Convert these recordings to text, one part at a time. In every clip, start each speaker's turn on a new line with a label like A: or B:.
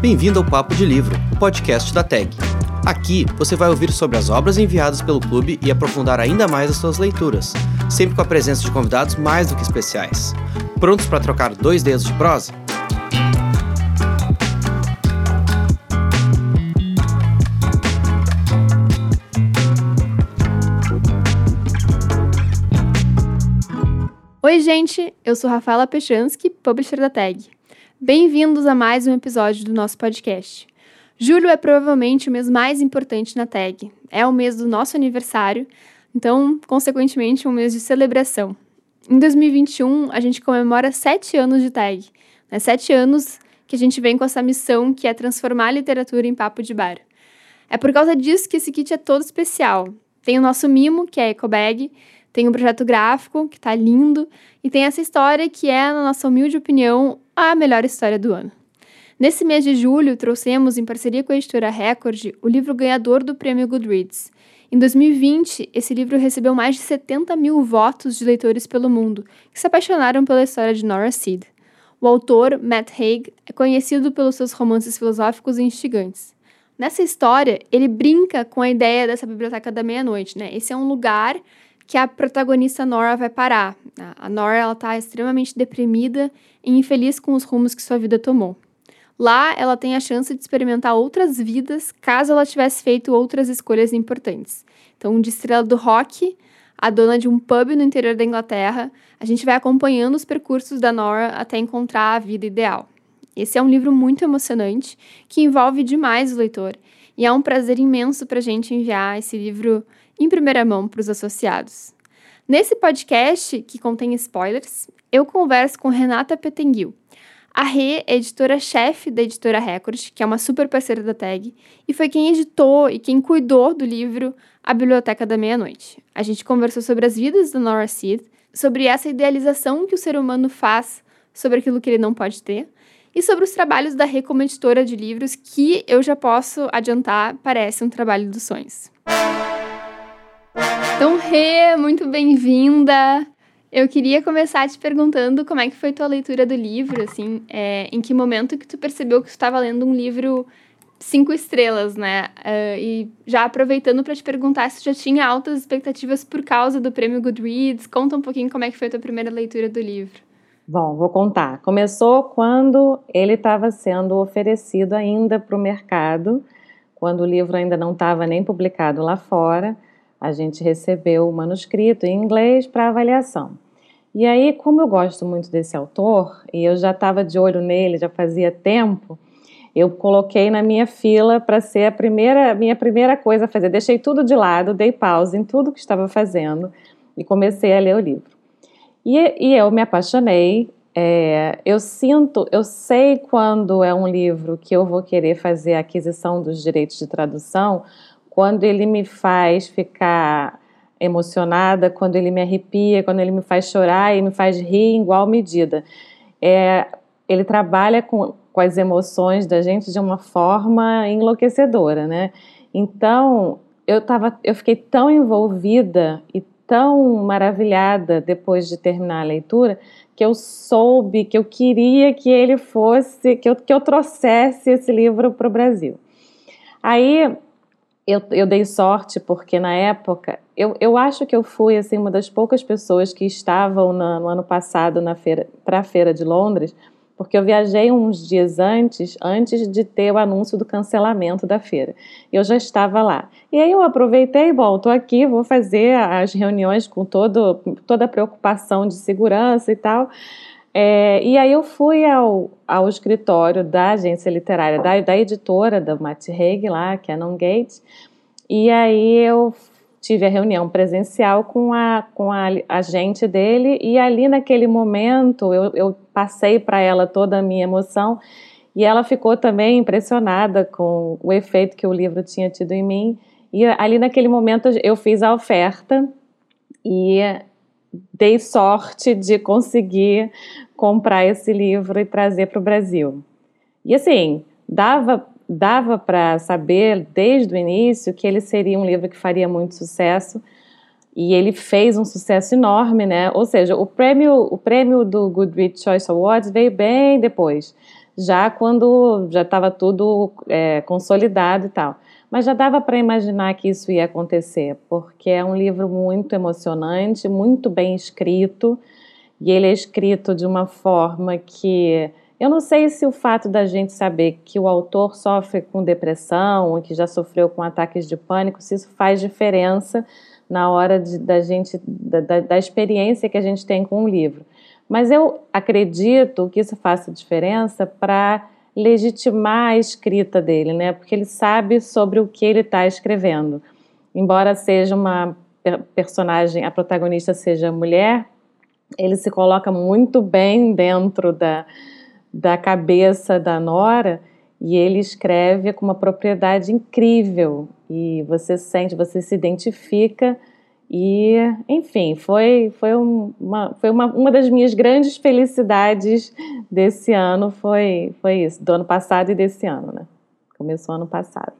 A: Bem-vindo ao Papo de Livro, podcast da TAG. Aqui você vai ouvir sobre as obras enviadas pelo clube e aprofundar ainda mais as suas leituras, sempre com a presença de convidados mais do que especiais. Prontos para trocar dois dedos de prosa?
B: Gente! Eu sou Rafaela Pechansky, publisher da TAG. Bem-vindos a mais um episódio do nosso podcast. Julho é provavelmente o mês mais importante na TAG. É o mês do nosso aniversário, então, consequentemente, um mês de celebração. Em 2021, a gente comemora sete anos de TAG. Né? Sete anos que a gente vem com essa missão que é transformar a literatura em papo de bar. É por causa disso que esse kit é todo especial. Tem o nosso mimo, que é a EcoBag, tem um projeto gráfico, que tá lindo, e tem essa história que é, na nossa humilde opinião, a melhor história do ano. Nesse mês de julho, trouxemos, em parceria com a editora Record, o livro ganhador do prêmio Goodreads. Em 2020, esse livro recebeu mais de 70 mil votos de leitores pelo mundo, que se apaixonaram pela história de Nora Seed. O autor, Matt Haig, é conhecido pelos seus romances filosóficos e instigantes. Nessa história, ele brinca com a ideia dessa biblioteca da meia-noite, né? Esse é um lugar que a protagonista Nora vai parar. A Nora ela está extremamente deprimida e infeliz com os rumos que sua vida tomou. Lá, ela tem a chance de experimentar outras vidas caso ela tivesse feito outras escolhas importantes. Então, de estrela do rock, a dona de um pub no interior da Inglaterra, a gente vai acompanhando os percursos da Nora até encontrar a vida ideal. Esse é um livro muito emocionante que envolve demais o leitor e é um prazer imenso para a gente enviar esse livro em primeira mão para os associados. Nesse podcast, que contém spoilers, eu converso com Renata Petenguil. A Rê é editora-chefe da editora Record, que é uma super parceira da TAG, e foi quem editou e quem cuidou do livro A Biblioteca da Meia-Noite. A gente conversou sobre as vidas da Nora Seed, sobre essa idealização que o ser humano faz sobre aquilo que ele não pode ter, e sobre os trabalhos da Rê como editora de livros, que eu já posso adiantar, parece um trabalho dos sonhos. Então, Rê, muito bem-vinda! Eu queria começar te perguntando como é que foi tua leitura do livro, assim, é, em que momento que tu percebeu que tu estava lendo um livro cinco estrelas, né? Uh, e já aproveitando para te perguntar se tu já tinha altas expectativas por causa do prêmio Goodreads, conta um pouquinho como é que foi a tua primeira leitura do livro.
C: Bom, vou contar. Começou quando ele estava sendo oferecido ainda para o mercado, quando o livro ainda não estava nem publicado lá fora a gente recebeu o manuscrito em inglês para avaliação. E aí, como eu gosto muito desse autor, e eu já estava de olho nele, já fazia tempo, eu coloquei na minha fila para ser a primeira, minha primeira coisa a fazer. Deixei tudo de lado, dei pausa em tudo que estava fazendo e comecei a ler o livro. E, e eu me apaixonei. É, eu sinto, eu sei quando é um livro que eu vou querer fazer a aquisição dos direitos de tradução, quando ele me faz ficar emocionada, quando ele me arrepia, quando ele me faz chorar e me faz rir em igual medida. É, ele trabalha com, com as emoções da gente de uma forma enlouquecedora, né? Então, eu, tava, eu fiquei tão envolvida e tão maravilhada depois de terminar a leitura que eu soube que eu queria que ele fosse, que eu, que eu trouxesse esse livro para o Brasil. Aí eu, eu dei sorte porque na época eu, eu acho que eu fui assim uma das poucas pessoas que estavam no, no ano passado na feira para a feira de Londres porque eu viajei uns dias antes, antes de ter o anúncio do cancelamento da feira. Eu já estava lá. E aí eu aproveitei, bom, estou aqui, vou fazer as reuniões com todo, toda a preocupação de segurança e tal. É, e aí eu fui ao, ao escritório da agência literária, da, da editora, da Matt Haig lá, Canon Gates, e aí eu tive a reunião presencial com a, com a agente dele, e ali naquele momento eu, eu passei para ela toda a minha emoção, e ela ficou também impressionada com o efeito que o livro tinha tido em mim, e ali naquele momento eu fiz a oferta, e dei sorte de conseguir comprar esse livro e trazer para o Brasil. E assim, dava dava para saber desde o início que ele seria um livro que faria muito sucesso. e ele fez um sucesso enorme, né? Ou seja, o prêmio, o prêmio do Goodreads Choice Awards veio bem depois, já quando já estava tudo é, consolidado e tal. Mas já dava para imaginar que isso ia acontecer, porque é um livro muito emocionante, muito bem escrito, e ele é escrito de uma forma que eu não sei se o fato da gente saber que o autor sofre com depressão, que já sofreu com ataques de pânico, se isso faz diferença na hora de, da gente da, da, da experiência que a gente tem com o livro. Mas eu acredito que isso faça diferença para legitimar a escrita dele, né? Porque ele sabe sobre o que ele está escrevendo. Embora seja uma personagem, a protagonista seja mulher, ele se coloca muito bem dentro da, da cabeça da Nora e ele escreve com uma propriedade incrível e você sente, você se identifica e, enfim, foi, foi, uma, foi uma, uma das minhas grandes felicidades desse ano, foi, foi isso, do ano passado e desse ano, né? Começou ano passado.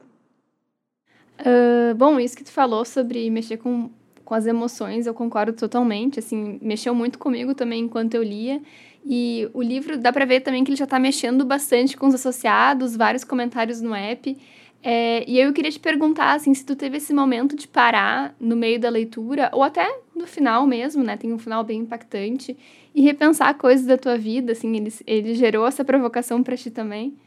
B: Uh, bom, isso que tu falou sobre mexer com, com as emoções, eu concordo totalmente, assim, mexeu muito comigo também enquanto eu lia, e o livro dá para ver também que ele já está mexendo bastante com os associados, vários comentários no app. É, e eu queria te perguntar, assim, se tu teve esse momento de parar no meio da leitura, ou até no final mesmo, né? Tem um final bem impactante, e repensar coisas da tua vida, assim, ele, ele gerou essa provocação para ti também?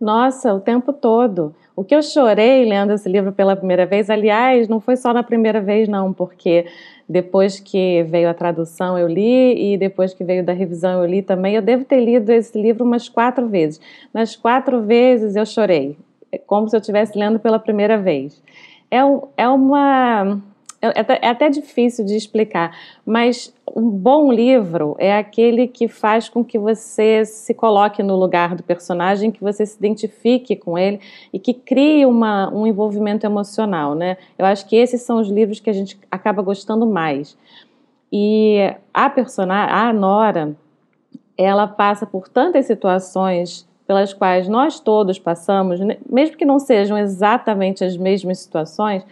C: Nossa, o tempo todo. O que eu chorei lendo esse livro pela primeira vez, aliás, não foi só na primeira vez, não, porque depois que veio a tradução eu li e depois que veio da revisão eu li também. Eu devo ter lido esse livro umas quatro vezes. Nas quatro vezes eu chorei, é como se eu estivesse lendo pela primeira vez. É, é uma é, é, é até difícil de explicar, mas um bom livro é aquele que faz com que você se coloque no lugar do personagem, que você se identifique com ele e que crie uma, um envolvimento emocional, né? Eu acho que esses são os livros que a gente acaba gostando mais. E a personagem, a Nora, ela passa por tantas situações pelas quais nós todos passamos, mesmo que não sejam exatamente as mesmas situações,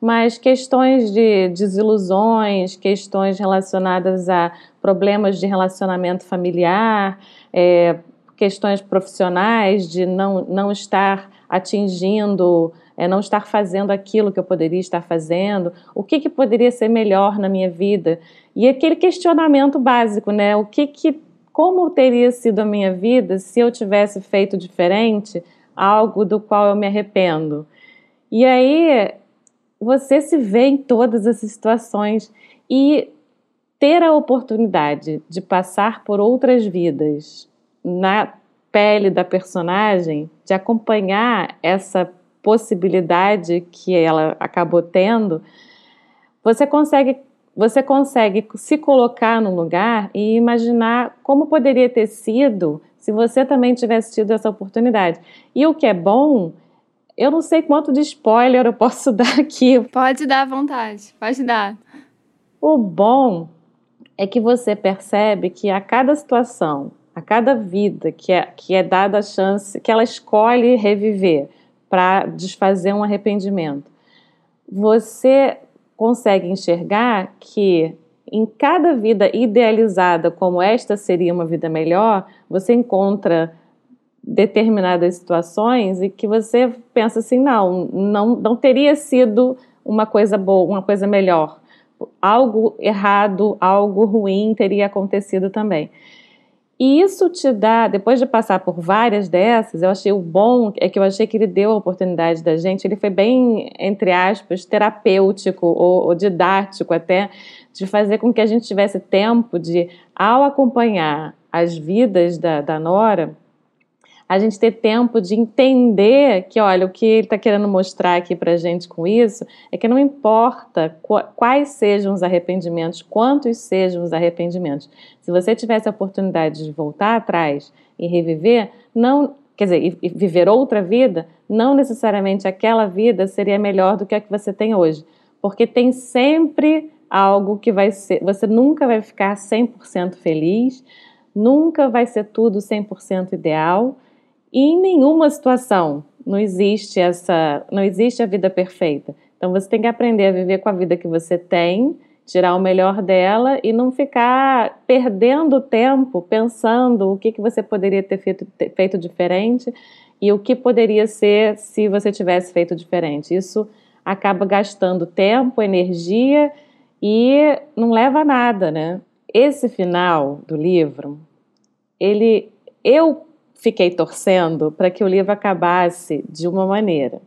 C: mas questões de desilusões, questões relacionadas a problemas de relacionamento familiar, é, questões profissionais de não, não estar atingindo, é, não estar fazendo aquilo que eu poderia estar fazendo, o que, que poderia ser melhor na minha vida. E aquele questionamento básico, né? O que, que como teria sido a minha vida se eu tivesse feito diferente algo do qual eu me arrependo? E aí você se vê em todas as situações e ter a oportunidade de passar por outras vidas na pele da personagem, de acompanhar essa possibilidade que ela acabou tendo, você consegue você consegue se colocar no lugar e imaginar como poderia ter sido se você também tivesse tido essa oportunidade. E o que é bom eu não sei quanto de spoiler eu posso dar aqui.
B: Pode dar à vontade, pode dar.
C: O bom é que você percebe que a cada situação, a cada vida que é, que é dada a chance, que ela escolhe reviver para desfazer um arrependimento, você consegue enxergar que em cada vida idealizada como esta seria uma vida melhor, você encontra determinadas situações e que você pensa assim, não, não, não teria sido uma coisa boa, uma coisa melhor. Algo errado, algo ruim teria acontecido também. E isso te dá, depois de passar por várias dessas, eu achei o bom, é que eu achei que ele deu a oportunidade da gente, ele foi bem, entre aspas, terapêutico ou, ou didático até, de fazer com que a gente tivesse tempo de, ao acompanhar as vidas da, da Nora, a gente ter tempo de entender que, olha, o que ele está querendo mostrar aqui para a gente com isso é que não importa quais sejam os arrependimentos, quantos sejam os arrependimentos. Se você tivesse a oportunidade de voltar atrás e reviver, não, quer dizer, e viver outra vida, não necessariamente aquela vida seria melhor do que a que você tem hoje, porque tem sempre algo que vai ser, você nunca vai ficar 100% feliz, nunca vai ser tudo 100% ideal e em nenhuma situação não existe essa, não existe a vida perfeita. Então você tem que aprender a viver com a vida que você tem tirar o melhor dela e não ficar perdendo tempo pensando o que, que você poderia ter feito, ter feito diferente e o que poderia ser se você tivesse feito diferente. Isso acaba gastando tempo, energia e não leva a nada, né? Esse final do livro, ele eu fiquei torcendo para que o livro acabasse de uma maneira.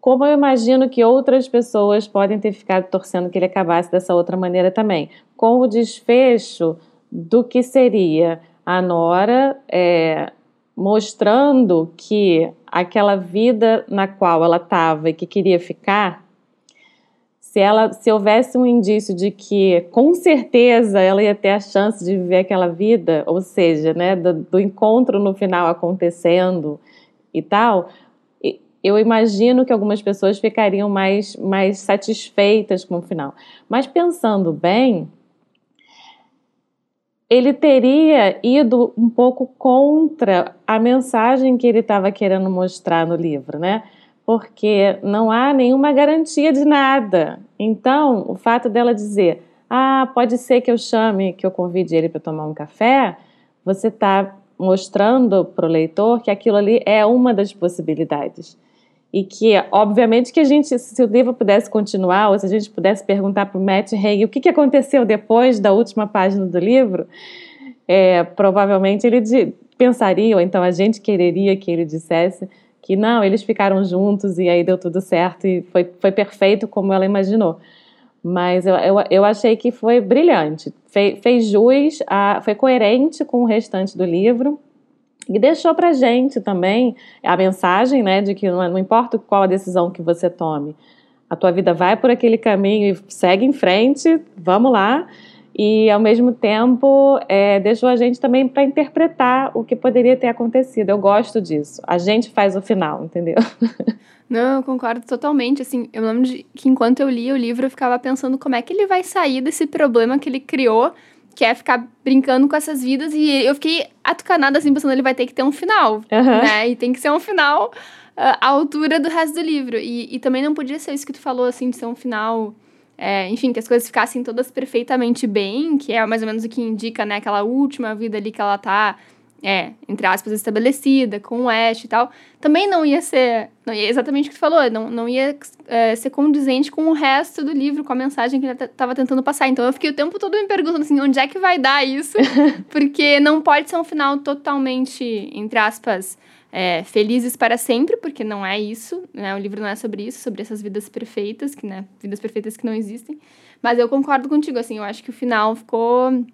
C: Como eu imagino que outras pessoas podem ter ficado torcendo que ele acabasse dessa outra maneira também, com o desfecho do que seria a Nora é, mostrando que aquela vida na qual ela estava e que queria ficar, se ela, se houvesse um indício de que com certeza ela ia ter a chance de viver aquela vida, ou seja, né, do, do encontro no final acontecendo e tal, eu imagino que algumas pessoas ficariam mais, mais satisfeitas com o final. Mas pensando bem, ele teria ido um pouco contra a mensagem que ele estava querendo mostrar no livro, né? Porque não há nenhuma garantia de nada. Então, o fato dela dizer, ah, pode ser que eu chame, que eu convide ele para tomar um café, você está mostrando para o leitor que aquilo ali é uma das possibilidades e que, obviamente, que a gente, se o livro pudesse continuar, ou se a gente pudesse perguntar para o Matt Haig o que, que aconteceu depois da última página do livro, é, provavelmente ele pensaria, ou então a gente quereria que ele dissesse que não, eles ficaram juntos e aí deu tudo certo e foi, foi perfeito como ela imaginou. Mas eu, eu, eu achei que foi brilhante, fez, jus, a, foi coerente com o restante do livro e deixou para gente também a mensagem, né, de que não, não importa qual a decisão que você tome, a tua vida vai por aquele caminho e segue em frente, vamos lá. E ao mesmo tempo é, deixou a gente também para interpretar o que poderia ter acontecido. Eu gosto disso. A gente faz o final, entendeu?
B: Não, eu concordo totalmente. Assim, eu lembro de que enquanto eu lia o livro, eu ficava pensando como é que ele vai sair desse problema que ele criou quer ficar brincando com essas vidas. E eu fiquei atucanada, assim, pensando ele vai ter que ter um final, uhum. né? E tem que ser um final uh, à altura do resto do livro. E, e também não podia ser isso que tu falou, assim, de ser um final... É, enfim, que as coisas ficassem todas perfeitamente bem, que é mais ou menos o que indica, né? Aquela última vida ali que ela tá é, entre aspas, estabelecida, com o Ash e tal, também não ia ser, não ia, exatamente o que tu falou, não, não ia é, ser condizente com o resto do livro, com a mensagem que ele estava tentando passar. Então eu fiquei o tempo todo me perguntando assim, onde é que vai dar isso? Porque não pode ser um final totalmente, entre aspas, é, felizes para sempre, porque não é isso, né? O livro não é sobre isso, sobre essas vidas perfeitas, que, né, vidas perfeitas que não existem. Mas eu concordo contigo, assim, eu acho que o final ficou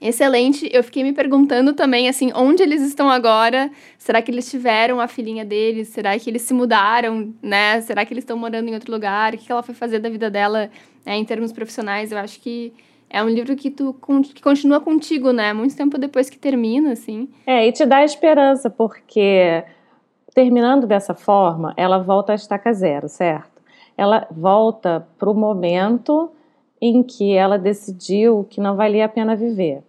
B: Excelente. Eu fiquei me perguntando também, assim, onde eles estão agora? Será que eles tiveram a filhinha deles? Será que eles se mudaram, né? Será que eles estão morando em outro lugar? O que ela foi fazer da vida dela né, em termos profissionais? Eu acho que é um livro que tu que continua contigo, né? Muito tempo depois que termina, assim.
C: É, e te dá esperança, porque terminando dessa forma, ela volta a estaca zero, certo? Ela volta para o momento em que ela decidiu que não valia a pena viver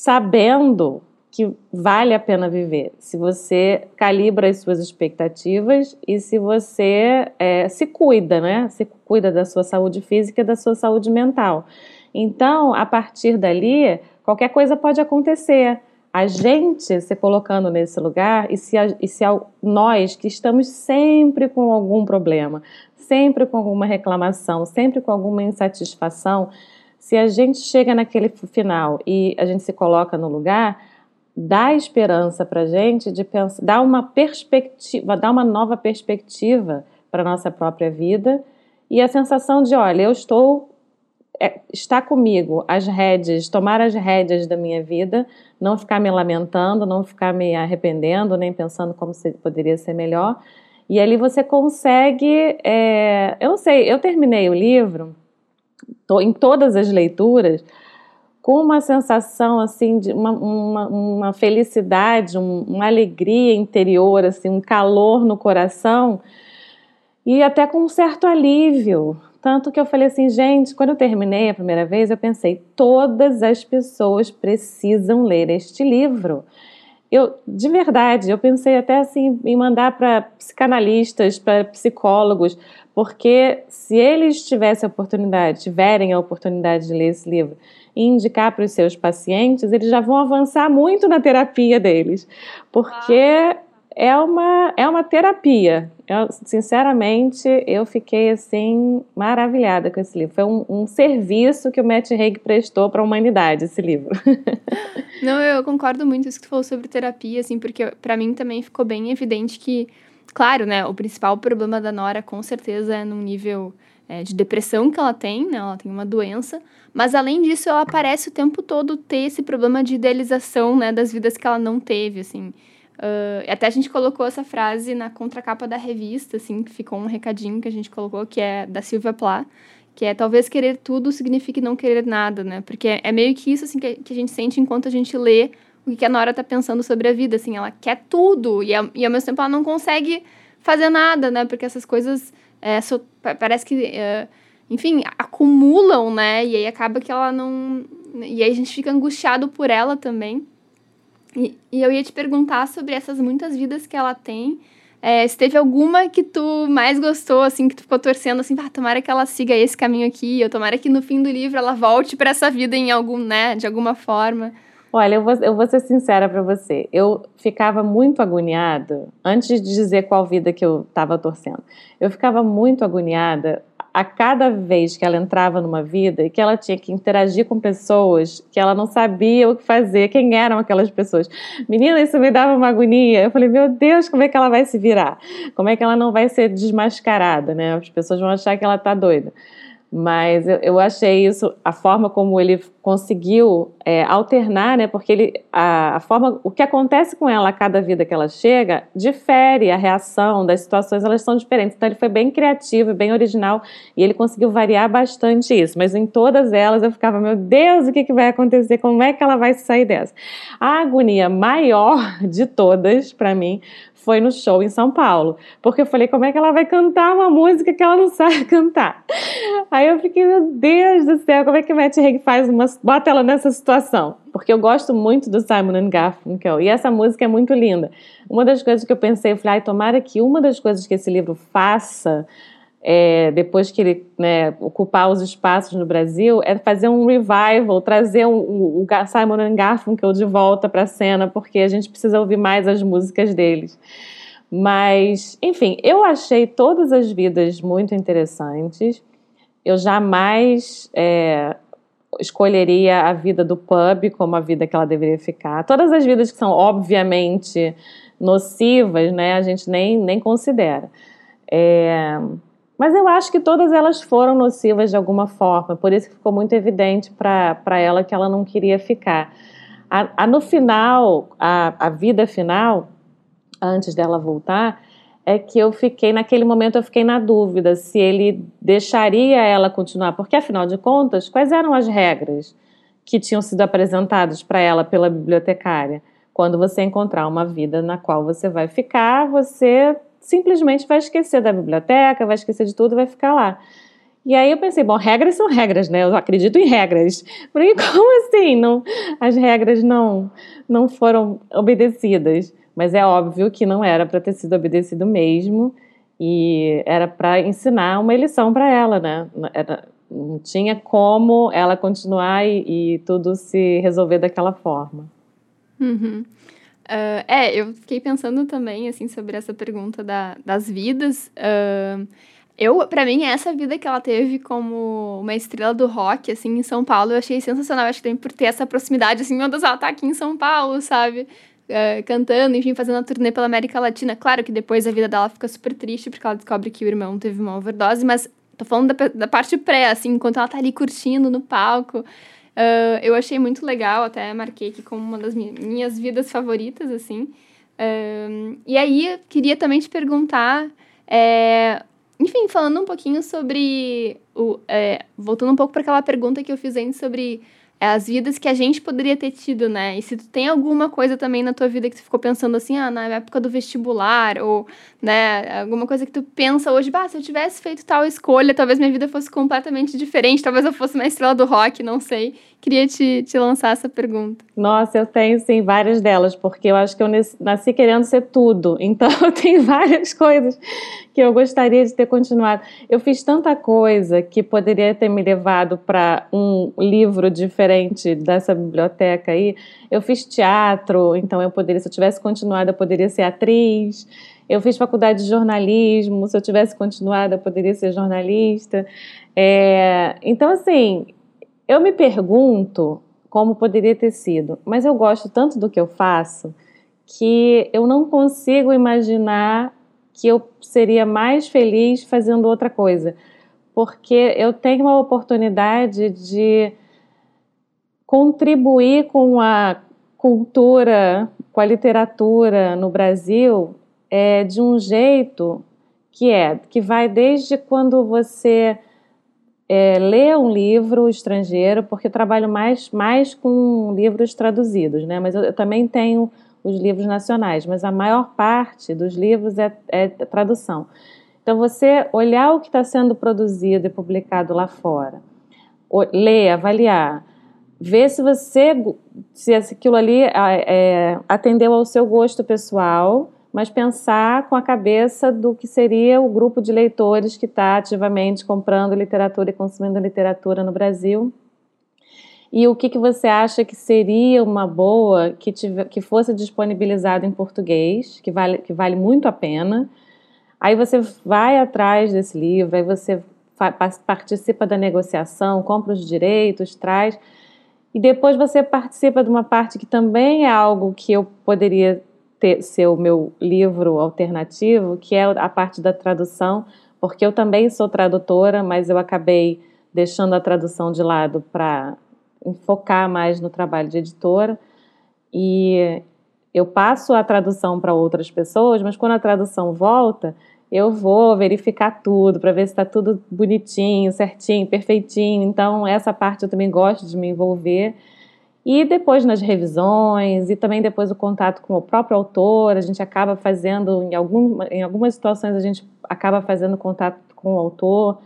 C: sabendo que vale a pena viver, se você calibra as suas expectativas e se você é, se cuida, né? Se cuida da sua saúde física e da sua saúde mental. Então, a partir dali, qualquer coisa pode acontecer. A gente se colocando nesse lugar e se, e se nós que estamos sempre com algum problema, sempre com alguma reclamação, sempre com alguma insatisfação, se a gente chega naquele final e a gente se coloca no lugar, dá esperança para a gente de pensar, dá uma perspectiva, dá uma nova perspectiva para nossa própria vida e a sensação de, olha, eu estou é, está comigo as rédeas, tomar as rédeas da minha vida, não ficar me lamentando, não ficar me arrependendo, nem pensando como se, poderia ser melhor. E ali você consegue, é, eu não sei, eu terminei o livro em todas as leituras, com uma sensação assim de uma, uma, uma felicidade, um, uma alegria interior, assim, um calor no coração e até com um certo alívio. Tanto que eu falei assim, gente, quando eu terminei a primeira vez, eu pensei, todas as pessoas precisam ler este livro. eu, de verdade, eu pensei até assim em mandar para psicanalistas, para psicólogos, porque se eles tivessem a oportunidade, tiverem a oportunidade de ler esse livro e indicar para os seus pacientes, eles já vão avançar muito na terapia deles, porque é uma, é uma terapia. Eu, sinceramente, eu fiquei assim maravilhada com esse livro. Foi um, um serviço que o Matt Haig prestou para a humanidade, esse livro.
B: Não, eu concordo muito isso que tu falou sobre terapia, assim, porque para mim também ficou bem evidente que, claro, né, o principal problema da Nora com certeza é num nível é, de depressão que ela tem, né, ela tem uma doença, mas além disso ela parece o tempo todo ter esse problema de idealização, né, das vidas que ela não teve, assim. Uh, até a gente colocou essa frase na contracapa da revista, assim, que ficou um recadinho que a gente colocou, que é da Silvia Plath, que é talvez querer tudo signifique não querer nada, né? Porque é, é meio que isso, assim, que, que a gente sente enquanto a gente lê o que a Nora tá pensando sobre a vida, assim, ela quer tudo e, e ao mesmo tempo ela não consegue fazer nada, né? Porque essas coisas é, so, parece que, é, enfim, acumulam, né? E aí acaba que ela não... E aí a gente fica angustiado por ela também. E, e eu ia te perguntar sobre essas muitas vidas que ela tem. É, se teve alguma que tu mais gostou, assim, que tu ficou torcendo, assim, ah, tomara que ela siga esse caminho aqui, ou tomara que no fim do livro ela volte para essa vida em algum, né, de alguma forma.
C: Olha, eu vou, eu vou ser sincera para você. Eu ficava muito agoniada, antes de dizer qual vida que eu estava torcendo, eu ficava muito agoniada a cada vez que ela entrava numa vida e que ela tinha que interagir com pessoas que ela não sabia o que fazer, quem eram aquelas pessoas. Menina, isso me dava uma agonia. Eu falei, meu Deus, como é que ela vai se virar? Como é que ela não vai ser desmascarada, né? As pessoas vão achar que ela tá doida. Mas eu, eu achei isso, a forma como ele conseguiu é, alternar, né? Porque ele, a, a, forma, o que acontece com ela a cada vida que ela chega, difere a reação das situações, elas são diferentes. Então ele foi bem criativo, bem original e ele conseguiu variar bastante isso. Mas em todas elas eu ficava, meu Deus, o que, que vai acontecer? Como é que ela vai sair dessa? A agonia maior de todas, para mim, foi no show em São Paulo. Porque eu falei, como é que ela vai cantar uma música que ela não sabe cantar? Aí eu fiquei, meu Deus do céu, como é que o Matt Haig faz uma. bota ela nessa situação? Porque eu gosto muito do Simon Garfunkel e essa música é muito linda. Uma das coisas que eu pensei, eu falei, ai, tomara que uma das coisas que esse livro faça é, depois que ele né, ocupar os espaços no Brasil, é fazer um revival, trazer um, um, o Simon Garfunkel de volta para a cena, porque a gente precisa ouvir mais as músicas deles. Mas, enfim, eu achei todas as vidas muito interessantes. Eu jamais é, escolheria a vida do pub como a vida que ela deveria ficar. Todas as vidas que são obviamente nocivas, né, a gente nem, nem considera. É, mas eu acho que todas elas foram nocivas de alguma forma, por isso que ficou muito evidente para ela que ela não queria ficar. A, a no final, a, a vida final, antes dela voltar, é que eu fiquei, naquele momento eu fiquei na dúvida se ele deixaria ela continuar, porque afinal de contas, quais eram as regras que tinham sido apresentadas para ela pela bibliotecária? Quando você encontrar uma vida na qual você vai ficar, você simplesmente vai esquecer da biblioteca, vai esquecer de tudo vai ficar lá. E aí eu pensei, bom, regras são regras, né? Eu acredito em regras. Porque como assim? Não, as regras não, não foram obedecidas. Mas é óbvio que não era para ter sido obedecido mesmo. E era para ensinar uma lição para ela, né? Era, não tinha como ela continuar e, e, tudo se resolver daquela forma.
B: Uhum. Uh, é, eu fiquei pensando também, assim, sobre essa pergunta da, das vidas. Uh, eu, para mim, essa vida que ela teve como uma estrela do rock, assim, em São Paulo, eu achei sensacional. Eu acho que também por ter essa proximidade, assim, meu Deus, ela tá aqui em São Paulo, sabe? Uh, cantando, enfim, fazendo a turnê pela América Latina. Claro que depois a vida dela fica super triste, porque ela descobre que o irmão teve uma overdose, mas tô falando da, da parte pré, assim, enquanto ela tá ali curtindo no palco. Uh, eu achei muito legal, até marquei aqui como uma das minhas vidas favoritas, assim. Uh, e aí, queria também te perguntar, é, enfim, falando um pouquinho sobre. O, é, voltando um pouco para aquela pergunta que eu fiz antes sobre é as vidas que a gente poderia ter tido, né? E se tu tem alguma coisa também na tua vida que tu ficou pensando assim, ah, na época do vestibular, ou, né, alguma coisa que tu pensa hoje, bah, se eu tivesse feito tal escolha, talvez minha vida fosse completamente diferente, talvez eu fosse uma estrela do rock, não sei. Queria te, te lançar essa pergunta.
C: Nossa, eu tenho sim várias delas, porque eu acho que eu nasci querendo ser tudo. Então eu tenho várias coisas que eu gostaria de ter continuado. Eu fiz tanta coisa que poderia ter me levado para um livro diferente dessa biblioteca aí. Eu fiz teatro, então eu poderia, se eu tivesse continuado, eu poderia ser atriz. Eu fiz faculdade de jornalismo, se eu tivesse continuado, eu poderia ser jornalista. É, então, assim, eu me pergunto como poderia ter sido, mas eu gosto tanto do que eu faço que eu não consigo imaginar que eu seria mais feliz fazendo outra coisa, porque eu tenho a oportunidade de contribuir com a cultura, com a literatura no Brasil é, de um jeito que é que vai desde quando você é, ler um livro estrangeiro, porque eu trabalho mais, mais com livros traduzidos, né? Mas eu, eu também tenho os livros nacionais, mas a maior parte dos livros é, é tradução. Então, você olhar o que está sendo produzido e publicado lá fora, ler, avaliar, ver se você, se aquilo ali é, atendeu ao seu gosto pessoal, mas pensar com a cabeça do que seria o grupo de leitores que está ativamente comprando literatura e consumindo literatura no Brasil. E o que, que você acha que seria uma boa que, tive, que fosse disponibilizado em português, que vale, que vale muito a pena. Aí você vai atrás desse livro, aí você participa da negociação, compra os direitos, traz. E depois você participa de uma parte que também é algo que eu poderia ter, ser o meu livro alternativo, que é a parte da tradução, porque eu também sou tradutora, mas eu acabei deixando a tradução de lado para focar mais no trabalho de editora. E eu passo a tradução para outras pessoas, mas quando a tradução volta, eu vou verificar tudo para ver se está tudo bonitinho, certinho, perfeitinho. Então, essa parte eu também gosto de me envolver. E depois nas revisões, e também depois o contato com o próprio autor, a gente acaba fazendo, em, algum, em algumas situações, a gente acaba fazendo contato com o autor.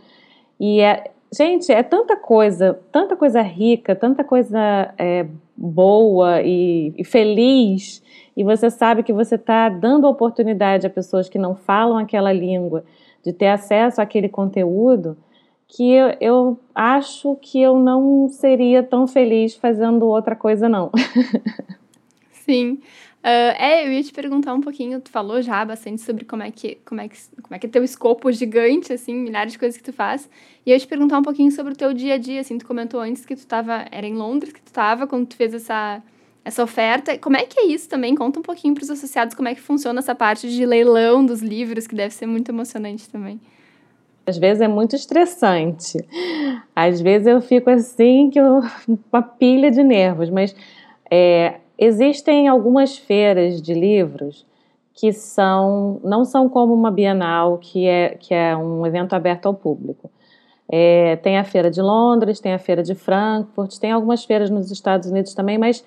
C: E, é, gente, é tanta coisa, tanta coisa rica, tanta coisa é, boa e, e feliz, e você sabe que você está dando oportunidade a pessoas que não falam aquela língua de ter acesso àquele conteúdo que eu, eu acho que eu não seria tão feliz fazendo outra coisa, não.
B: Sim. Uh, é, eu ia te perguntar um pouquinho, tu falou já bastante sobre como é que como é que como é que é teu escopo gigante assim, milhares de coisas que tu faz. E eu ia te perguntar um pouquinho sobre o teu dia a dia, assim, tu comentou antes que tu tava, era em Londres que tu tava quando tu fez essa essa oferta. Como é que é isso também? Conta um pouquinho para os associados como é que funciona essa parte de leilão dos livros, que deve ser muito emocionante também.
C: Às vezes é muito estressante. Às vezes eu fico assim, que eu, uma pilha de nervos. Mas é, existem algumas feiras de livros que são não são como uma Bienal, que é, que é um evento aberto ao público. É, tem a feira de Londres, tem a feira de Frankfurt, tem algumas feiras nos Estados Unidos também, mas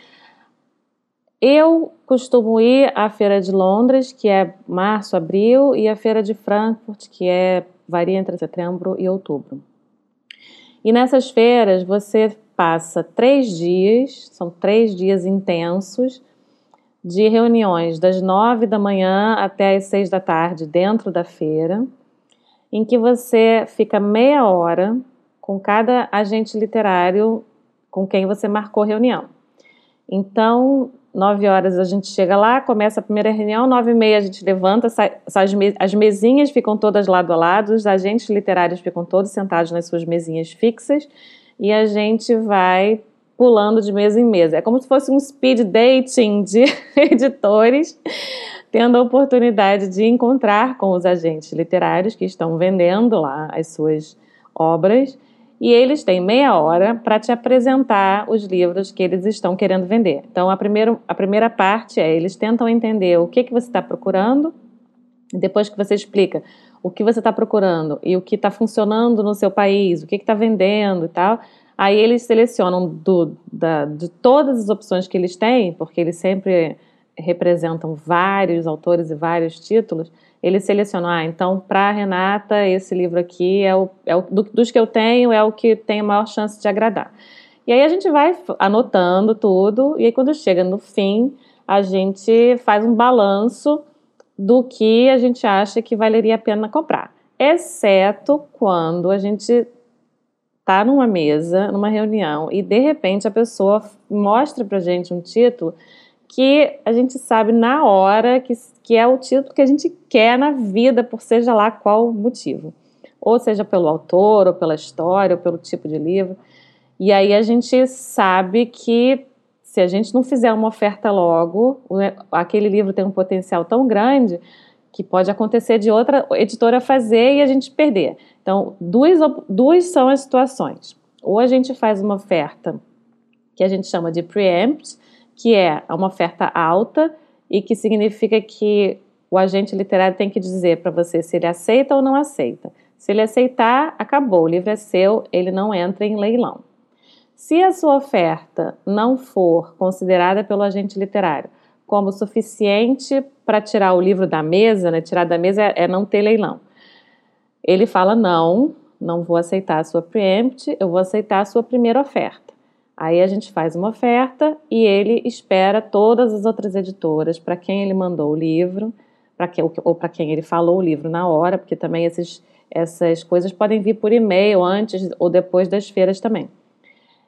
C: eu costumo ir à feira de Londres, que é março, abril, e a feira de Frankfurt, que é varia entre setembro e outubro. E nessas feiras você passa três dias, são três dias intensos, de reuniões das nove da manhã até as seis da tarde dentro da feira, em que você fica meia hora com cada agente literário com quem você marcou reunião. Então, Nove horas a gente chega lá, começa a primeira reunião, nove e meia a gente levanta, sai, sai, as mesinhas ficam todas lado a lado, os agentes literários ficam todos sentados nas suas mesinhas fixas e a gente vai pulando de mesa em mesa. É como se fosse um speed dating de editores, tendo a oportunidade de encontrar com os agentes literários que estão vendendo lá as suas obras e eles têm meia hora para te apresentar os livros que eles estão querendo vender. Então, a, primeiro, a primeira parte é eles tentam entender o que, que você está procurando, depois que você explica o que você está procurando e o que está funcionando no seu país, o que está vendendo e tal, aí eles selecionam do, da, de todas as opções que eles têm, porque eles sempre representam vários autores e vários títulos, ele selecionou, ah, então para Renata esse livro aqui é o, é o do, dos que eu tenho é o que tem a maior chance de agradar. E aí a gente vai anotando tudo, e aí quando chega no fim, a gente faz um balanço do que a gente acha que valeria a pena comprar. Exceto quando a gente está numa mesa, numa reunião, e de repente a pessoa mostra pra gente um título que a gente sabe na hora que, que é o título que a gente quer na vida, por seja lá qual motivo. Ou seja pelo autor, ou pela história, ou pelo tipo de livro. E aí a gente sabe que se a gente não fizer uma oferta logo, aquele livro tem um potencial tão grande que pode acontecer de outra editora fazer e a gente perder. Então, duas, duas são as situações. Ou a gente faz uma oferta que a gente chama de preempt, que é uma oferta alta e que significa que o agente literário tem que dizer para você se ele aceita ou não aceita. Se ele aceitar, acabou, o livro é seu, ele não entra em leilão. Se a sua oferta não for considerada pelo agente literário como suficiente para tirar o livro da mesa, né? Tirar da mesa é, é não ter leilão. Ele fala: não, não vou aceitar a sua preempt, eu vou aceitar a sua primeira oferta. Aí a gente faz uma oferta e ele espera todas as outras editoras para quem ele mandou o livro, para que, ou para quem ele falou o livro na hora, porque também esses, essas coisas podem vir por e-mail antes ou depois das feiras também.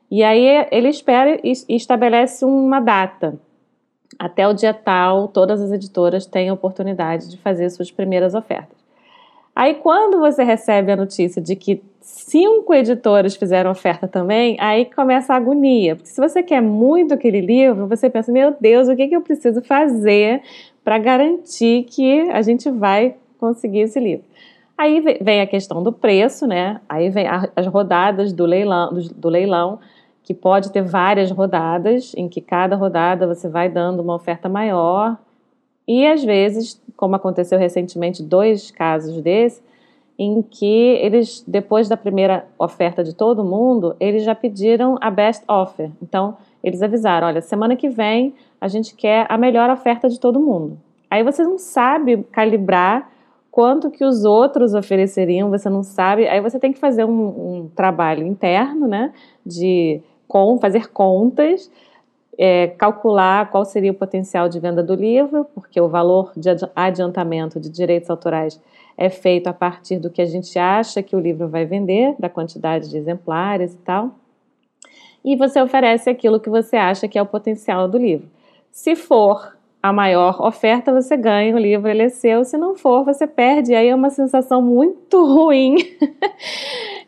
C: E aí ele espera e estabelece uma data. Até o dia tal, todas as editoras têm a oportunidade de fazer suas primeiras ofertas. Aí, quando você recebe a notícia de que cinco editoras fizeram oferta também, aí começa a agonia. Porque se você quer muito aquele livro, você pensa: meu Deus, o que, que eu preciso fazer para garantir que a gente vai conseguir esse livro? Aí vem a questão do preço, né? Aí vem as rodadas do leilão, do, leilão que pode ter várias rodadas, em que cada rodada você vai dando uma oferta maior. E às vezes, como aconteceu recentemente, dois casos desse, em que eles, depois da primeira oferta de todo mundo, eles já pediram a best offer. Então, eles avisaram: olha, semana que vem a gente quer a melhor oferta de todo mundo. Aí você não sabe calibrar quanto que os outros ofereceriam, você não sabe. Aí você tem que fazer um, um trabalho interno, né, de com fazer contas, é, calcular qual seria o potencial de venda do livro, porque o valor de adiantamento de direitos autorais é feito a partir do que a gente acha que o livro vai vender, da quantidade de exemplares e tal. E você oferece aquilo que você acha que é o potencial do livro. Se for a maior oferta, você ganha, o livro ele é seu. Se não for, você perde. E aí é uma sensação muito ruim.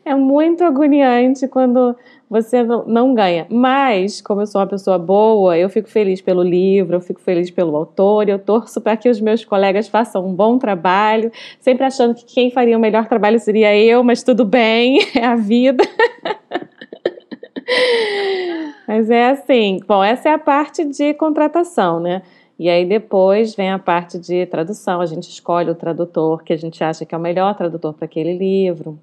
C: é muito agoniante quando você não ganha. Mas, como eu sou uma pessoa boa, eu fico feliz pelo livro, eu fico feliz pelo autor, eu torço para que os meus colegas façam um bom trabalho, sempre achando que quem faria o melhor trabalho seria eu, mas tudo bem, é a vida. mas é assim, bom, essa é a parte de contratação, né? E aí depois vem a parte de tradução, a gente escolhe o tradutor que a gente acha que é o melhor tradutor para aquele livro.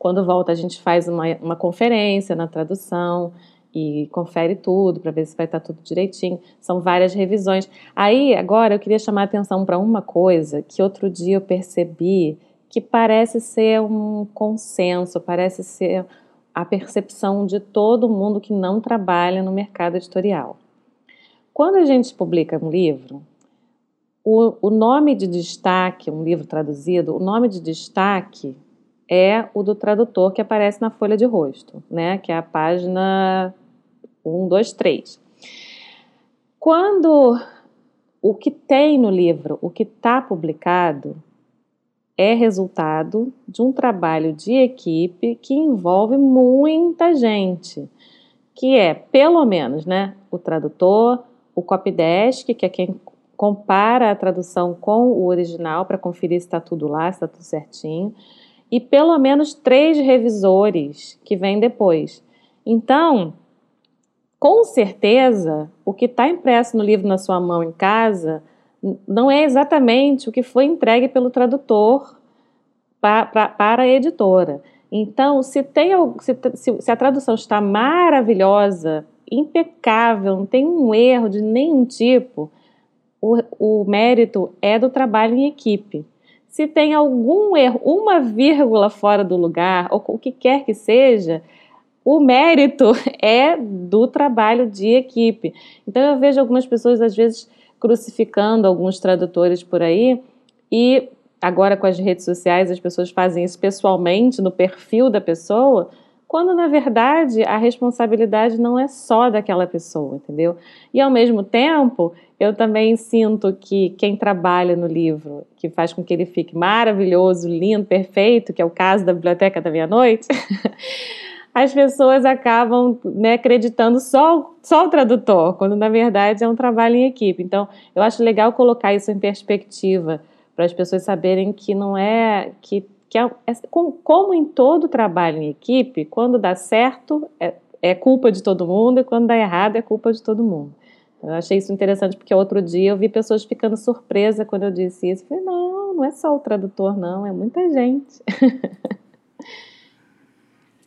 C: Quando volta, a gente faz uma, uma conferência na tradução e confere tudo para ver se vai estar tá tudo direitinho. São várias revisões. Aí, agora, eu queria chamar a atenção para uma coisa que outro dia eu percebi que parece ser um consenso, parece ser a percepção de todo mundo que não trabalha no mercado editorial. Quando a gente publica um livro, o, o nome de destaque, um livro traduzido, o nome de destaque é o do tradutor que aparece na folha de rosto, né? Que é a página 1, 2, 3. Quando o que tem no livro, o que está publicado, é resultado de um trabalho de equipe que envolve muita gente, que é, pelo menos, né, o tradutor, o copydesk, que é quem compara a tradução com o original para conferir se está tudo lá, se está tudo certinho, e pelo menos três revisores que vêm depois. Então, com certeza, o que está impresso no livro na sua mão em casa não é exatamente o que foi entregue pelo tradutor para, para, a editora. Então, se, tem, se, se a tradução está maravilhosa, impecável, não tem um erro de nenhum tipo, o, o mérito é do trabalho em equipe. Se tem algum erro, uma vírgula fora do lugar, ou o que quer que seja, o mérito é do trabalho de equipe. Então eu vejo algumas pessoas às vezes crucificando alguns tradutores por aí e agora com as redes sociais as pessoas fazem isso pessoalmente no perfil da pessoa, quando na verdade a responsabilidade não é só daquela pessoa, entendeu? E ao mesmo tempo, eu também sinto que quem trabalha no livro, que faz com que ele fique maravilhoso, lindo, perfeito, que é o caso da Biblioteca da Meia-Noite, as pessoas acabam né, acreditando só, só o tradutor, quando na verdade é um trabalho em equipe. Então, eu acho legal colocar isso em perspectiva, para as pessoas saberem que não é. que, que é, é, como em todo trabalho em equipe, quando dá certo é, é culpa de todo mundo e quando dá errado é culpa de todo mundo. Eu achei isso interessante porque outro dia eu vi pessoas ficando surpresa quando eu disse isso. Eu falei, não, não é só o tradutor, não, é muita gente.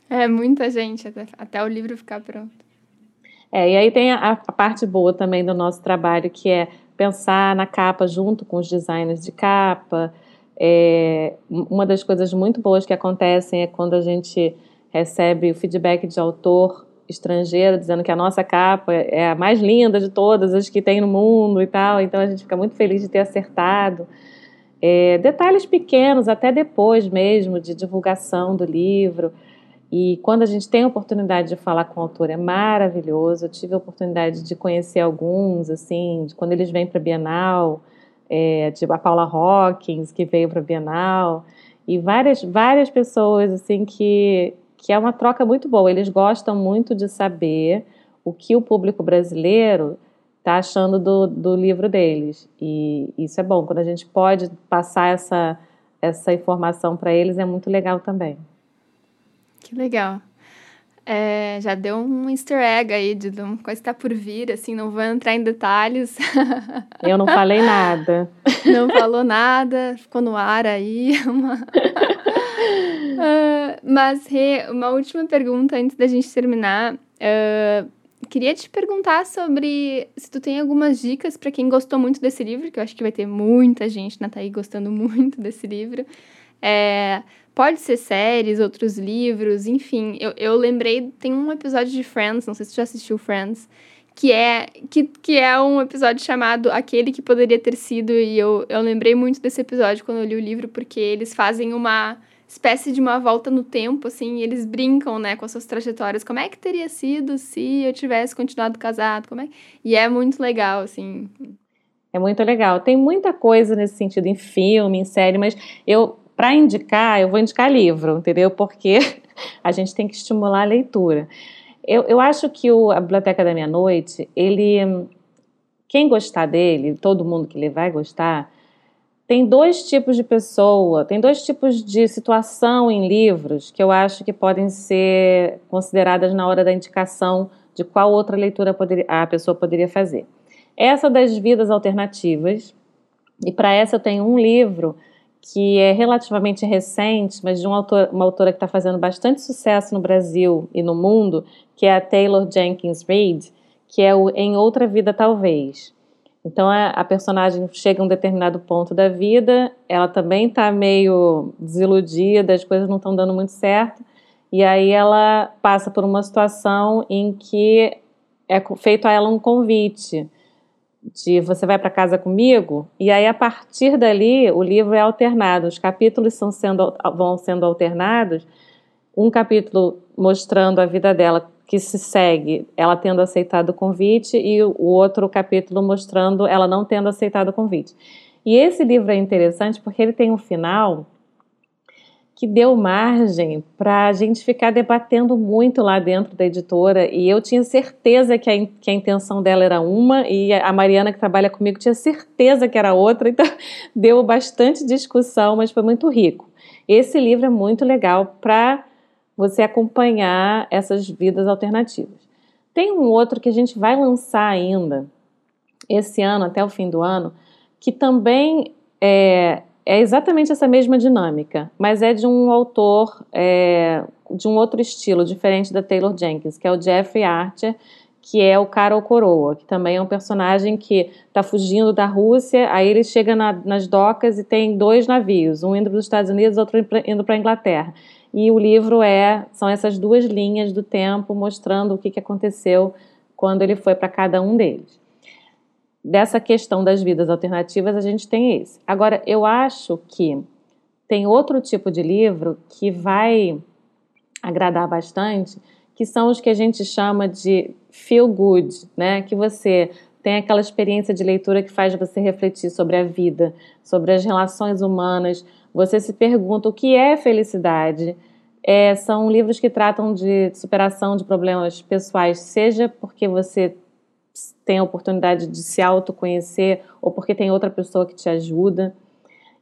B: É muita gente até, até o livro ficar pronto.
C: É, e aí tem a, a, parte boa também do nosso trabalho, que é pensar na capa junto com os designers de capa. É, uma das coisas muito boas que acontecem é quando a gente recebe o feedback de autor estrangeiro dizendo que a nossa capa é a mais linda de todas as que tem no mundo e tal. Então a gente fica muito feliz de ter acertado. É, detalhes pequenos, até depois mesmo, de divulgação do livro. E quando a gente tem a oportunidade de falar com o autor, é maravilhoso. Eu tive a oportunidade de conhecer alguns, assim, quando eles vêm para a Bienal, é, tipo a Paula Hawkins, que veio para a Bienal, e várias, várias pessoas, assim, que, que é uma troca muito boa. Eles gostam muito de saber o que o público brasileiro está achando do, do livro deles. E isso é bom. Quando a gente pode passar essa, essa informação para eles, é muito legal também.
B: Que legal. É, já deu um easter egg aí de uma coisa que está por vir, assim, não vou entrar em detalhes.
C: Eu não falei nada.
B: Não falou nada, ficou no ar aí. Uma... uh, mas, Rê, uma última pergunta antes da gente terminar. Uh, queria te perguntar sobre se tu tem algumas dicas para quem gostou muito desse livro, que eu acho que vai ter muita gente na Thaí gostando muito desse livro. É, Pode ser séries, outros livros, enfim. Eu, eu lembrei, tem um episódio de Friends, não sei se você já assistiu Friends, que é, que, que é um episódio chamado Aquele que Poderia Ter Sido, e eu, eu lembrei muito desse episódio quando eu li o livro, porque eles fazem uma espécie de uma volta no tempo, assim, e eles brincam, né, com as suas trajetórias. Como é que teria sido se eu tivesse continuado casado? Como é? E é muito legal, assim.
C: É muito legal. Tem muita coisa nesse sentido em filme, em série, mas eu para indicar, eu vou indicar livro, entendeu? Porque a gente tem que estimular a leitura. Eu, eu acho que o, a Biblioteca da Meia-Noite, ele. Quem gostar dele, todo mundo que ler vai gostar, tem dois tipos de pessoa, tem dois tipos de situação em livros que eu acho que podem ser consideradas na hora da indicação de qual outra leitura poderia, a pessoa poderia fazer. Essa das vidas alternativas, e para essa eu tenho um livro que é relativamente recente, mas de um autor, uma autora que está fazendo bastante sucesso no Brasil e no mundo, que é a Taylor Jenkins Reid, que é o Em Outra Vida Talvez. Então a, a personagem chega a um determinado ponto da vida, ela também está meio desiludida, as coisas não estão dando muito certo, e aí ela passa por uma situação em que é feito a ela um convite de você vai para casa comigo, e aí a partir dali o livro é alternado, os capítulos são sendo, vão sendo alternados, um capítulo mostrando a vida dela que se segue, ela tendo aceitado o convite, e o outro capítulo mostrando ela não tendo aceitado o convite. E esse livro é interessante porque ele tem um final que deu margem para a gente ficar debatendo muito lá dentro da editora e eu tinha certeza que a, que a intenção dela era uma e a Mariana que trabalha comigo tinha certeza que era outra, então deu bastante discussão, mas foi muito rico. Esse livro é muito legal para você acompanhar essas vidas alternativas. Tem um outro que a gente vai lançar ainda esse ano, até o fim do ano, que também é, é exatamente essa mesma dinâmica, mas é de um autor é, de um outro estilo, diferente da Taylor Jenkins, que é o Jeffrey Archer, que é o cara ou coroa, que também é um personagem que está fugindo da Rússia, aí ele chega na, nas docas e tem dois navios, um indo para os Estados Unidos, outro indo para a Inglaterra. e o livro é são essas duas linhas do tempo mostrando o que, que aconteceu quando ele foi para cada um deles. Dessa questão das vidas alternativas, a gente tem esse. Agora, eu acho que tem outro tipo de livro que vai agradar bastante, que são os que a gente chama de feel good, né? Que você tem aquela experiência de leitura que faz você refletir sobre a vida, sobre as relações humanas. Você se pergunta o que é felicidade. É, são livros que tratam de superação de problemas pessoais, seja porque você tem a oportunidade de se autoconhecer ou porque tem outra pessoa que te ajuda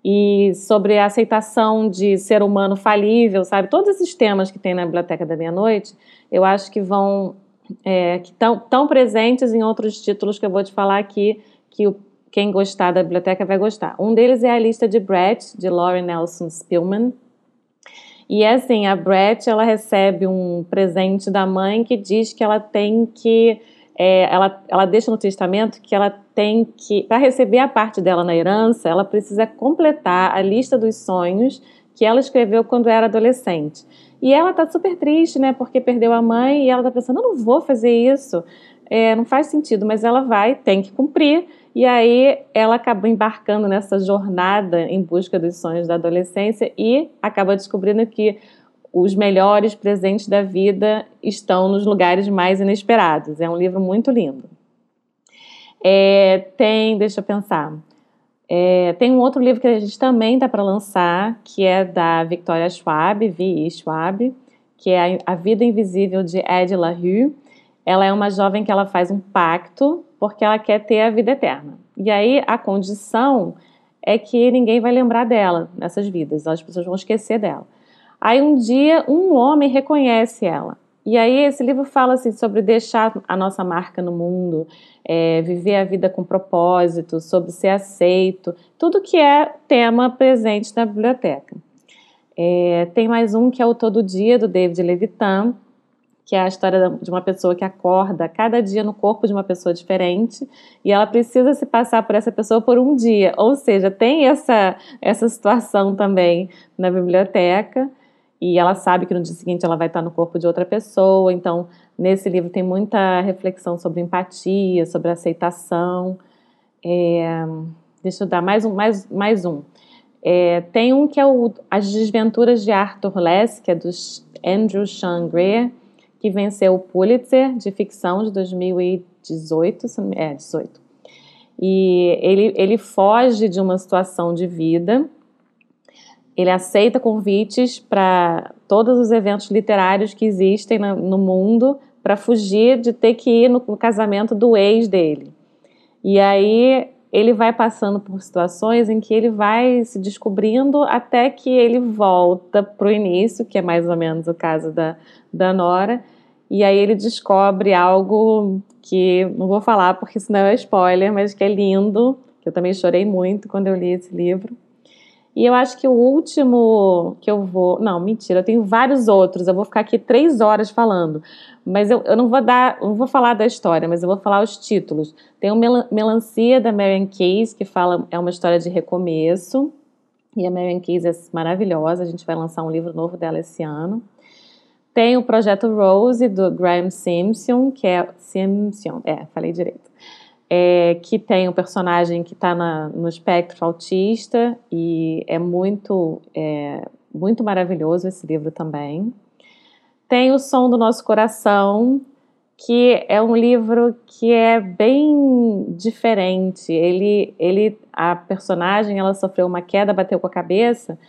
C: e sobre a aceitação de ser humano falível, sabe? Todos esses temas que tem na Biblioteca da Meia-Noite, eu acho que vão é, que estão tão presentes em outros títulos que eu vou te falar aqui, que o, quem gostar da biblioteca vai gostar. Um deles é a lista de Brett, de Laurie Nelson Spillman. E assim, a Brett, ela recebe um presente da mãe que diz que ela tem que é, ela, ela deixa no testamento que ela tem que, para receber a parte dela na herança, ela precisa completar a lista dos sonhos que ela escreveu quando era adolescente. E ela tá super triste, né, porque perdeu a mãe e ela tá pensando, eu não vou fazer isso, é, não faz sentido, mas ela vai, tem que cumprir. E aí ela acaba embarcando nessa jornada em busca dos sonhos da adolescência e acaba descobrindo que os melhores presentes da vida estão nos lugares mais inesperados. É um livro muito lindo. É, tem, deixa eu pensar. É, tem um outro livro que a gente também está para lançar, que é da Victoria Schwab, V.E. Schwab, que é a, Vida Invisível de Ed LaRue. Ela é uma jovem que ela faz um pacto porque ela quer ter a vida eterna. E aí a condição é que ninguém vai lembrar dela nessas vidas, as pessoas vão esquecer dela. Aí um dia um homem reconhece ela. E aí esse livro fala assim sobre deixar a nossa marca no mundo, é, viver a vida com propósito, sobre ser aceito, tudo que é tema presente na biblioteca. É, tem mais um que é o Todo Dia, do David Levitan, que é a história de uma pessoa que acorda cada dia no corpo de uma pessoa diferente e ela precisa se passar por essa pessoa por um dia. Ou seja, tem essa, essa situação também na biblioteca e ela sabe que no dia seguinte ela vai estar no corpo de outra pessoa. Então, nesse livro tem muita reflexão sobre empatia, sobre aceitação. É, deixa eu dar mais um. Mais, mais um. É, tem um que é o As Desventuras de Arthur Less, que é do Andrew Sean Greer, que venceu o Pulitzer de ficção de 2018. É, 18. E ele, ele foge de uma situação de vida ele aceita convites para todos os eventos literários que existem no mundo para fugir de ter que ir no, casamento do ex dele. E aí ele vai passando por situações em que ele vai se descobrindo até que ele volta para o início, que é mais ou menos o caso da, da Nora, e aí ele descobre algo que não vou falar porque senão é spoiler, mas que é lindo, que eu também chorei muito quando eu li esse livro. E eu acho que o último que eu vou. Não, mentira, eu tenho vários outros. Eu vou ficar aqui três horas falando. Mas eu, eu não vou dar. Não vou falar da história, mas eu vou falar os títulos. Tem o Mel Melancia da Marian Case, que fala. É uma história de recomeço. E a Marian Case é maravilhosa. A gente vai lançar um livro novo dela esse ano. Tem o projeto Rose, do Graham Simpson, que é. Simpson, é, falei direito é, que tem um personagem que está no espectro autista e é muito, é, muito maravilhoso esse livro também. Tem O Som do Nosso Coração, que é um livro que é bem diferente. Ele, ele, a personagem, ela sofreu uma queda, bateu com a cabeça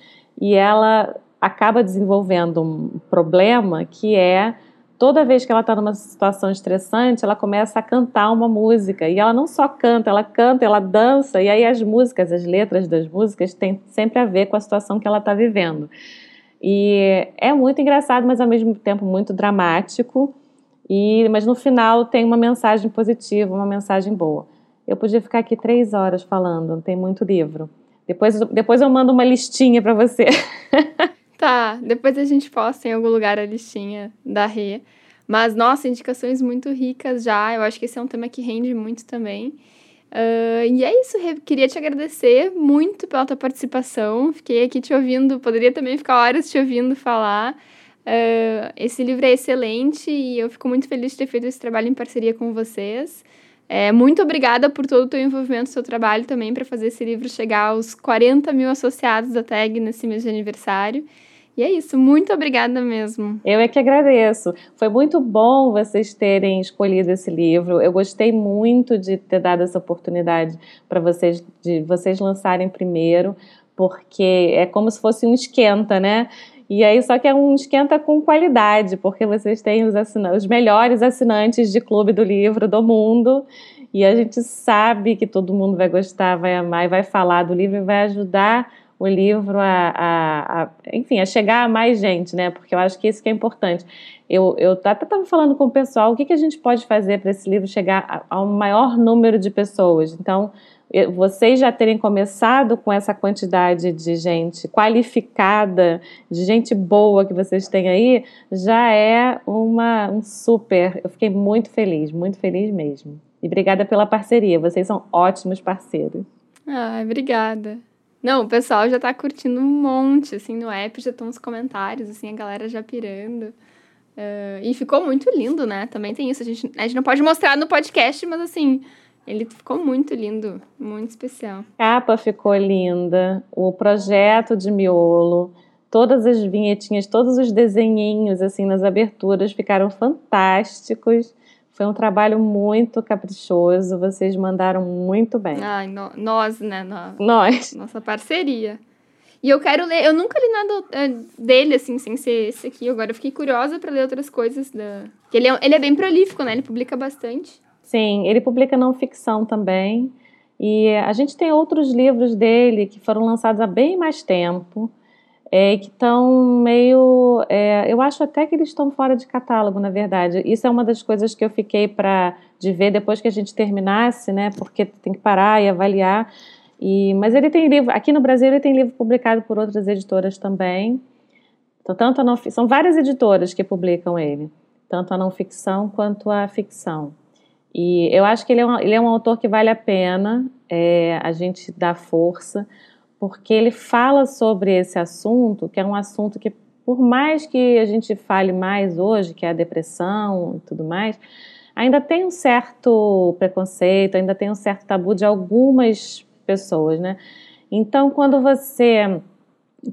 C: e ela acaba desenvolvendo um problema que é toda vez que ela está numa situação estressante, ela começa a cantar uma música. E ela não só canta, ela canta, ela dança. E aí as músicas, as letras das músicas têm sempre a ver com a situação que ela está vivendo. E é muito engraçado, mas ao mesmo tempo muito dramático. E, mas no final tem uma mensagem positiva, uma mensagem boa. Eu podia ficar aqui três horas falando, tem muito livro. Depois, depois eu mando uma listinha para você.
B: Tá, depois a gente posta em algum lugar a listinha da Rê. Mas, nossa, indicações muito ricas já. Eu acho que esse é um tema que rende muito também. Uh, e é isso, queria te agradecer muito pela tua participação. Fiquei aqui te ouvindo, poderia também ficar horas te ouvindo falar. Uh, esse livro é excelente e eu fico muito feliz de ter feito esse trabalho em parceria com vocês. É, muito obrigada por todo o teu envolvimento, seu trabalho também para fazer esse livro chegar aos 40 mil associados da TAG nesse mês de aniversário. E é isso, muito obrigada mesmo.
C: Eu é que agradeço. Foi muito bom vocês terem escolhido esse livro. Eu gostei muito de ter dado essa oportunidade para vocês, de vocês lançarem primeiro, porque é como se fosse um esquenta, né? E aí, só que é um esquenta com qualidade, porque vocês têm os, os melhores assinantes de clube do livro do mundo. E a gente sabe que todo mundo vai gostar, vai amar e vai falar do livro e vai ajudar o livro a, a, a, enfim, a chegar a mais gente, né? Porque eu acho que isso que é importante. Eu, eu até estava falando com o pessoal, o que, que a gente pode fazer para esse livro chegar a, a, um maior número de pessoas? Então, vocês já terem começado com essa quantidade de gente qualificada, de gente boa que vocês têm aí, já é uma, um super. Eu fiquei muito feliz, muito feliz mesmo. E obrigada pela parceria, vocês são ótimos parceiros.
B: Ah, obrigada. Não, o pessoal já tá curtindo um monte, assim, no app já estão os comentários, assim, a galera já pirando. Uh, e ficou muito lindo, né? Também tem isso. A gente, a gente não pode mostrar no podcast, mas assim, ele ficou muito lindo, muito especial.
C: A capa ficou linda, o projeto de miolo, todas as vinhetinhas, todos os desenhinhos, assim, nas aberturas ficaram fantásticos. Foi um trabalho muito caprichoso, vocês mandaram muito bem.
B: Ai, no, nós, né? No,
C: nós.
B: Nossa parceria. E eu quero ler, eu nunca li nada é, dele, assim, sem ser esse aqui. Agora eu fiquei curiosa para ler outras coisas. Da... Ele é, ele é bem prolífico, né? Ele publica bastante.
C: Sim, ele publica não ficção também. E a gente tem outros livros dele que foram lançados há bem mais tempo é, que estão meio. É, eu acho até que eles estão fora de catálogo, na verdade. Isso é uma das coisas que eu fiquei para de ver depois que a gente terminasse, né? Porque tem que parar e avaliar. E, mas ele tem livro, aqui no Brasil ele tem livro publicado por outras editoras também. Então, tanto não, são várias editoras que publicam ele, tanto a não ficção quanto a ficção. E eu acho que ele é um, ele é um autor que vale a pena é, a gente dar força porque ele fala sobre esse assunto, que é um assunto que, por mais que a gente fale mais hoje, que é a depressão e tudo mais, ainda tem um certo preconceito, ainda tem um certo tabu de algumas pessoas, né? Então, quando você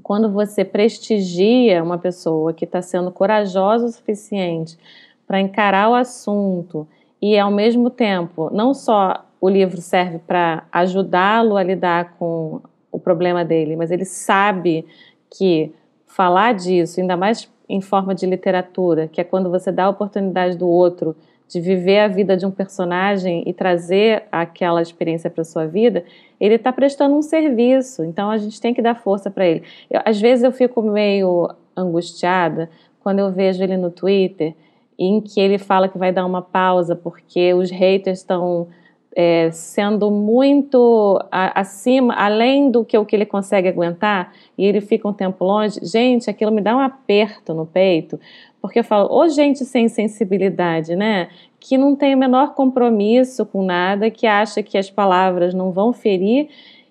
C: quando você prestigia uma pessoa que está sendo corajosa o suficiente para encarar o assunto e ao mesmo tempo não só o livro serve para ajudá-lo a lidar com o problema dele, mas ele sabe que falar disso, ainda mais em forma de literatura, que é quando você dá a oportunidade do outro de viver a vida de um personagem e trazer aquela experiência para sua vida, ele está prestando um serviço. Então a gente tem que dar força para ele. Eu, às vezes eu fico meio angustiada quando eu vejo ele no Twitter em que ele fala que vai dar uma pausa porque os haters estão é, sendo muito acima, além do que o que ele consegue aguentar, e ele fica um tempo longe, gente, aquilo me dá um aperto no peito, porque eu falo, ô gente sem sensibilidade, né? Que não tem o menor compromisso com nada, que acha que as palavras não vão ferir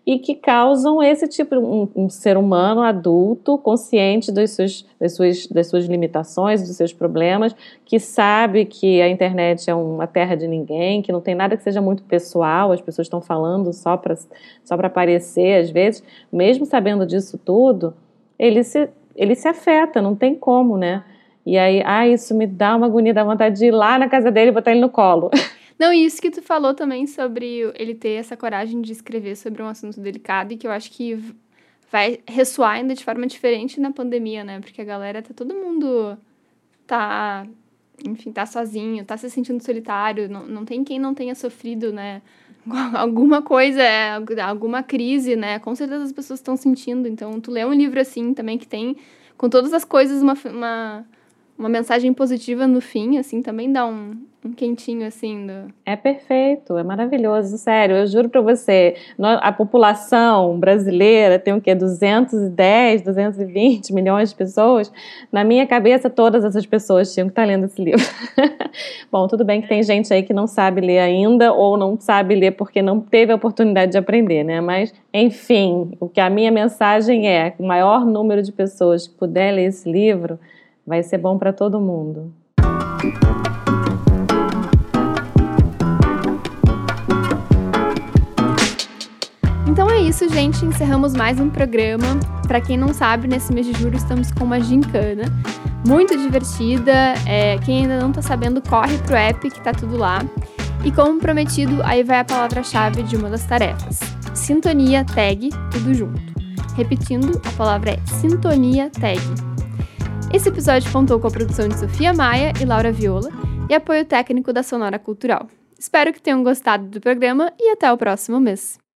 C: e que causam esse tipo um, um, ser humano adulto, consciente das suas, das, suas, das suas limitações, dos seus problemas, que sabe que a internet é uma terra de ninguém, que não tem nada que seja muito pessoal, as pessoas estão falando só para só aparecer às vezes, mesmo sabendo disso tudo, ele se, ele se afeta, não tem como, né? E aí, ah, isso me dá uma agonia, dá vontade de ir lá na casa dele e botar ele no colo.
B: Não, e isso que tu falou também sobre ele ter essa coragem de escrever sobre um assunto delicado e que eu acho que vai ressoar ainda de forma diferente na pandemia, né? Porque a galera tá todo mundo tá, enfim, tá sozinho, tá se sentindo solitário, não, não tem quem não tenha sofrido, né? Alguma coisa, alguma crise, né? Com certeza as pessoas estão sentindo. Então, tu lê um livro assim também que tem, com todas as coisas, uma, uma uma mensagem positiva no fim, assim, também dá um, um quentinho assim do...
C: É perfeito, é maravilhoso, sério, eu juro para você, a população brasileira tem o quê? 210, 220 milhões de pessoas. Na minha cabeça, todas essas pessoas tinham que estar lendo esse livro. Bom, tudo bem que tem gente aí que não sabe ler ainda ou não sabe ler porque não teve a oportunidade de aprender, né? Mas, enfim, o que a minha mensagem é, o maior número de pessoas que puder ler esse livro, vai ser bom para todo mundo.
B: Então é isso, gente. Encerramos mais um programa. Para quem não sabe, nesse mês de julho estamos com uma gincana muito divertida. É, quem ainda não tá sabendo, corre pro app que tá tudo lá. E como prometido, aí vai a palavra-chave de uma das tarefas. Sintonia tag, tudo junto. Repetindo, a palavra é sintonia tag. Esse episódio contou com a produção de Sofia Maia e Laura Viola e apoio técnico da Sonora Cultural. Espero que tenham gostado do programa e até o próximo mês.